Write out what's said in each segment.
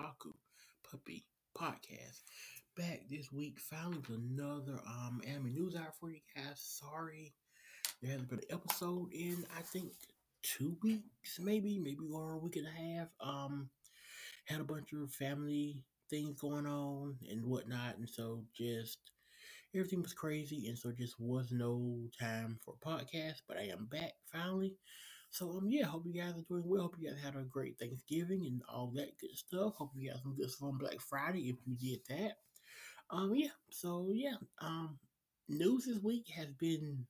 Otaku Puppy Podcast. Back this week, finally with another um anime news out for you guys. Sorry, there hasn't been an episode in I think two weeks, maybe, maybe or a week and a half. Um, had a bunch of family things going on and whatnot, and so just everything was crazy, and so just was no time for podcast. But I am back finally. So um yeah, hope you guys are doing well. Hope you guys had a great Thanksgiving and all that good stuff. Hope you guys some good stuff on Black Friday if you did that. Um yeah, so yeah, um news this week has been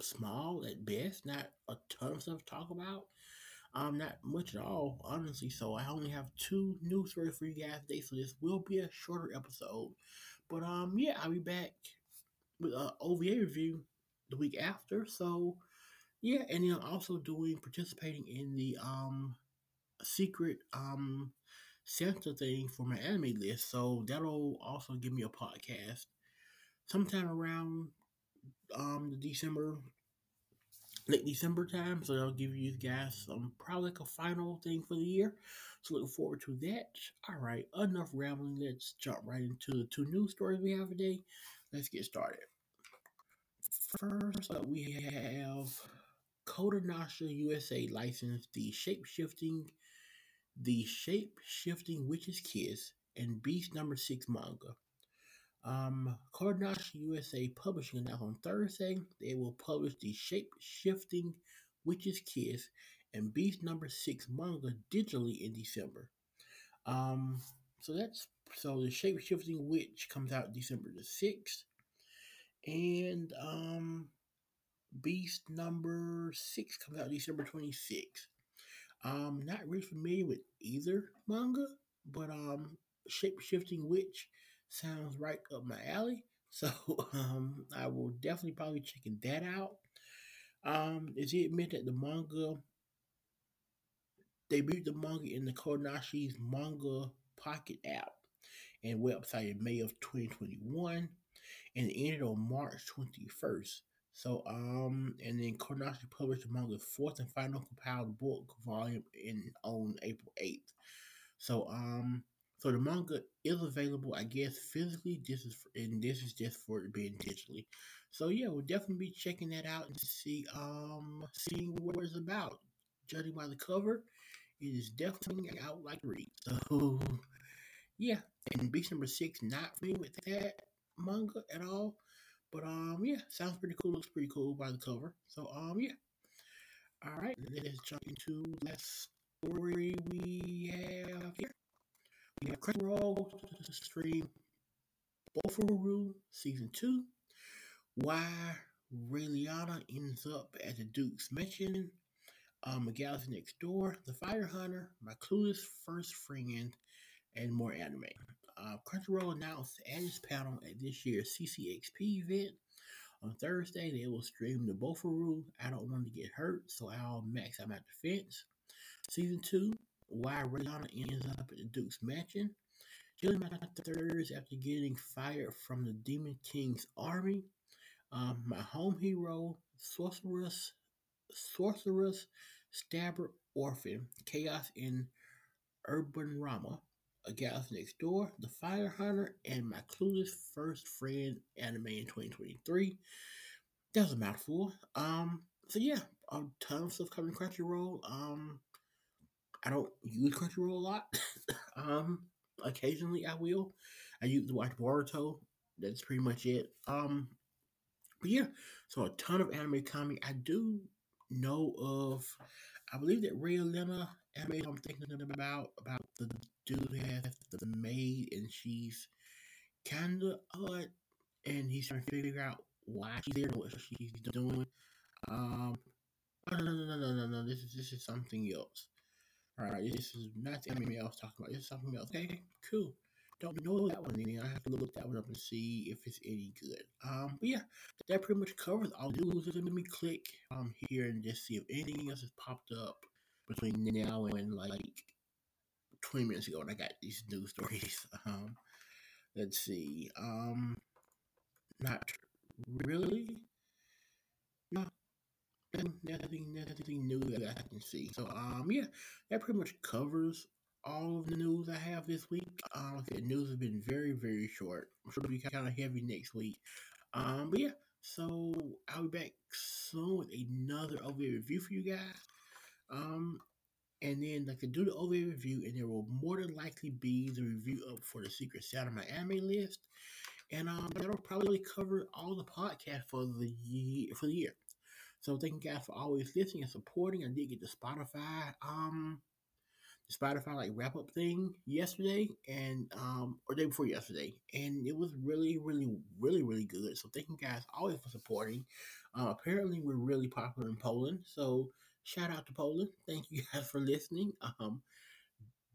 small at best, not a ton of stuff to talk about. Um, not much at all, honestly. So I only have two news stories for you guys today. So this will be a shorter episode. But um, yeah, I'll be back with an OVA review the week after. So yeah, and then also doing participating in the um secret um Santa thing for my anime list. So that'll also give me a podcast sometime around um the December late December time. So I'll give you guys some probably like a final thing for the year. So looking forward to that. All right, enough rambling. Let's jump right into the two news stories we have today. Let's get started. First up, we have Kodansha USA licensed the shape-shifting the shape-shifting Witch's Kiss and Beast number six manga. Um, USA Publishing announced on Thursday they will publish the shape-shifting Witch's Kiss and Beast number six manga digitally in December. Um, so that's so the shape-shifting witch comes out December the sixth, and um, Beast number six comes out December 26th. Um, not really familiar with either manga, but um, Shape Shifting Witch sounds right up my alley. So um, I will definitely probably checking that out. Um, is it meant that the manga debuted the manga in the Kodansha's manga pocket app and website in May of 2021 and ended on March 21st. So, um, and then Kodansha published the manga's fourth and final compiled book volume in on April 8th. So, um, so the manga is available, I guess, physically. This is for, and this is just for it being digitally. So yeah, we'll definitely be checking that out and see, um, seeing what it's about. Judging by the cover, it is definitely out like read. So yeah, and Beast number six, not familiar with that manga at all. But um, yeah, sounds pretty cool. Looks pretty cool by the cover. So um, yeah. All right, let's jump into the last story we have here. We have Crunchyroll to stream Bofuri season two. Why Raeliana ends up at the Duke's Mansion. Um, a Galaxy Next Door, The Fire Hunter, My Clueless First Friend, and more anime. Uh, Crunchyroll announced at its panel at this year's CCXP event on Thursday they will stream the Bofuri. I don't want to get hurt, so I'll max out my defense. Season two, why Raeliana ends up at the Duke's mansion. Killing my thirds after getting fired from the Demon King's army. Um, my home hero, sorceress, sorceress, stabber, Orphen, chaos in Urbanrama a Galaxy Next Door, The Fire Hunter, and my clueless first friend anime in 2023. That was a mouthful. Um, so yeah, a ton of stuff coming Crunchyroll. Um, I don't use Crunchyroll a lot. um, occasionally I will. I use to watch Boruto. That's pretty much it. Um, but yeah, so a ton of anime coming. I do know of. I believe that Raeliana anime I'm thinking about about the dude has the maid and she's kinda odd and he's trying to figure out why she's there, and what she's doing. Um no no no no no no this is this is something else. Alright, this is not the anime I was talking about. This is something else. Okay, cool. Don't know that one. I have to look that one up and see if it's any good. Um, but yeah, that pretty much covers all news. Let me click um here and just see if anything else has popped up between now and like 20 minutes ago when I got these news stories. Um, let's see. Um, not really. No, nothing, nothing new that I can see. So, um, yeah, that pretty much covers all of the news I have this week. Um, the news has been very, very short. I'm sure it'll be kind of heavy next week. Um, but yeah, so I'll be back soon with another OVA review for you guys. Um, and then like to do the OVA review, and there will more than likely be the review up for the Secret Santa MyAnimeList, and um, that'll probably cover all the podcast for the year for the year. So thank you guys for always listening and supporting. I did get the Spotify um Spotify like wrap up thing yesterday and um or day before yesterday, and it was really, really, really, really good. So thank you guys always for supporting. Uh, apparently, we're really popular in Poland, so shout out to Poland. Thank you guys for listening. Um,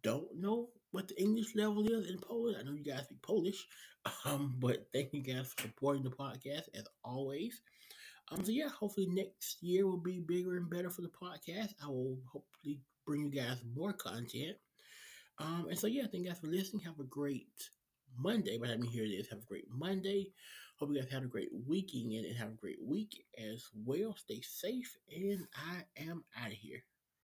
don't know what the English level is in Poland. I know you guys speak Polish, um, but thank you guys for supporting the podcast as always. Um, so yeah, hopefully next year will be bigger and better for the podcast. I will hopefully bring you guys more content. Um, and so yeah, thank you guys for listening. Have a great Monday. By the time you hear this, have a great Monday. Hope you guys have a great weekend and have a great week as well. Stay safe, and I am out of here.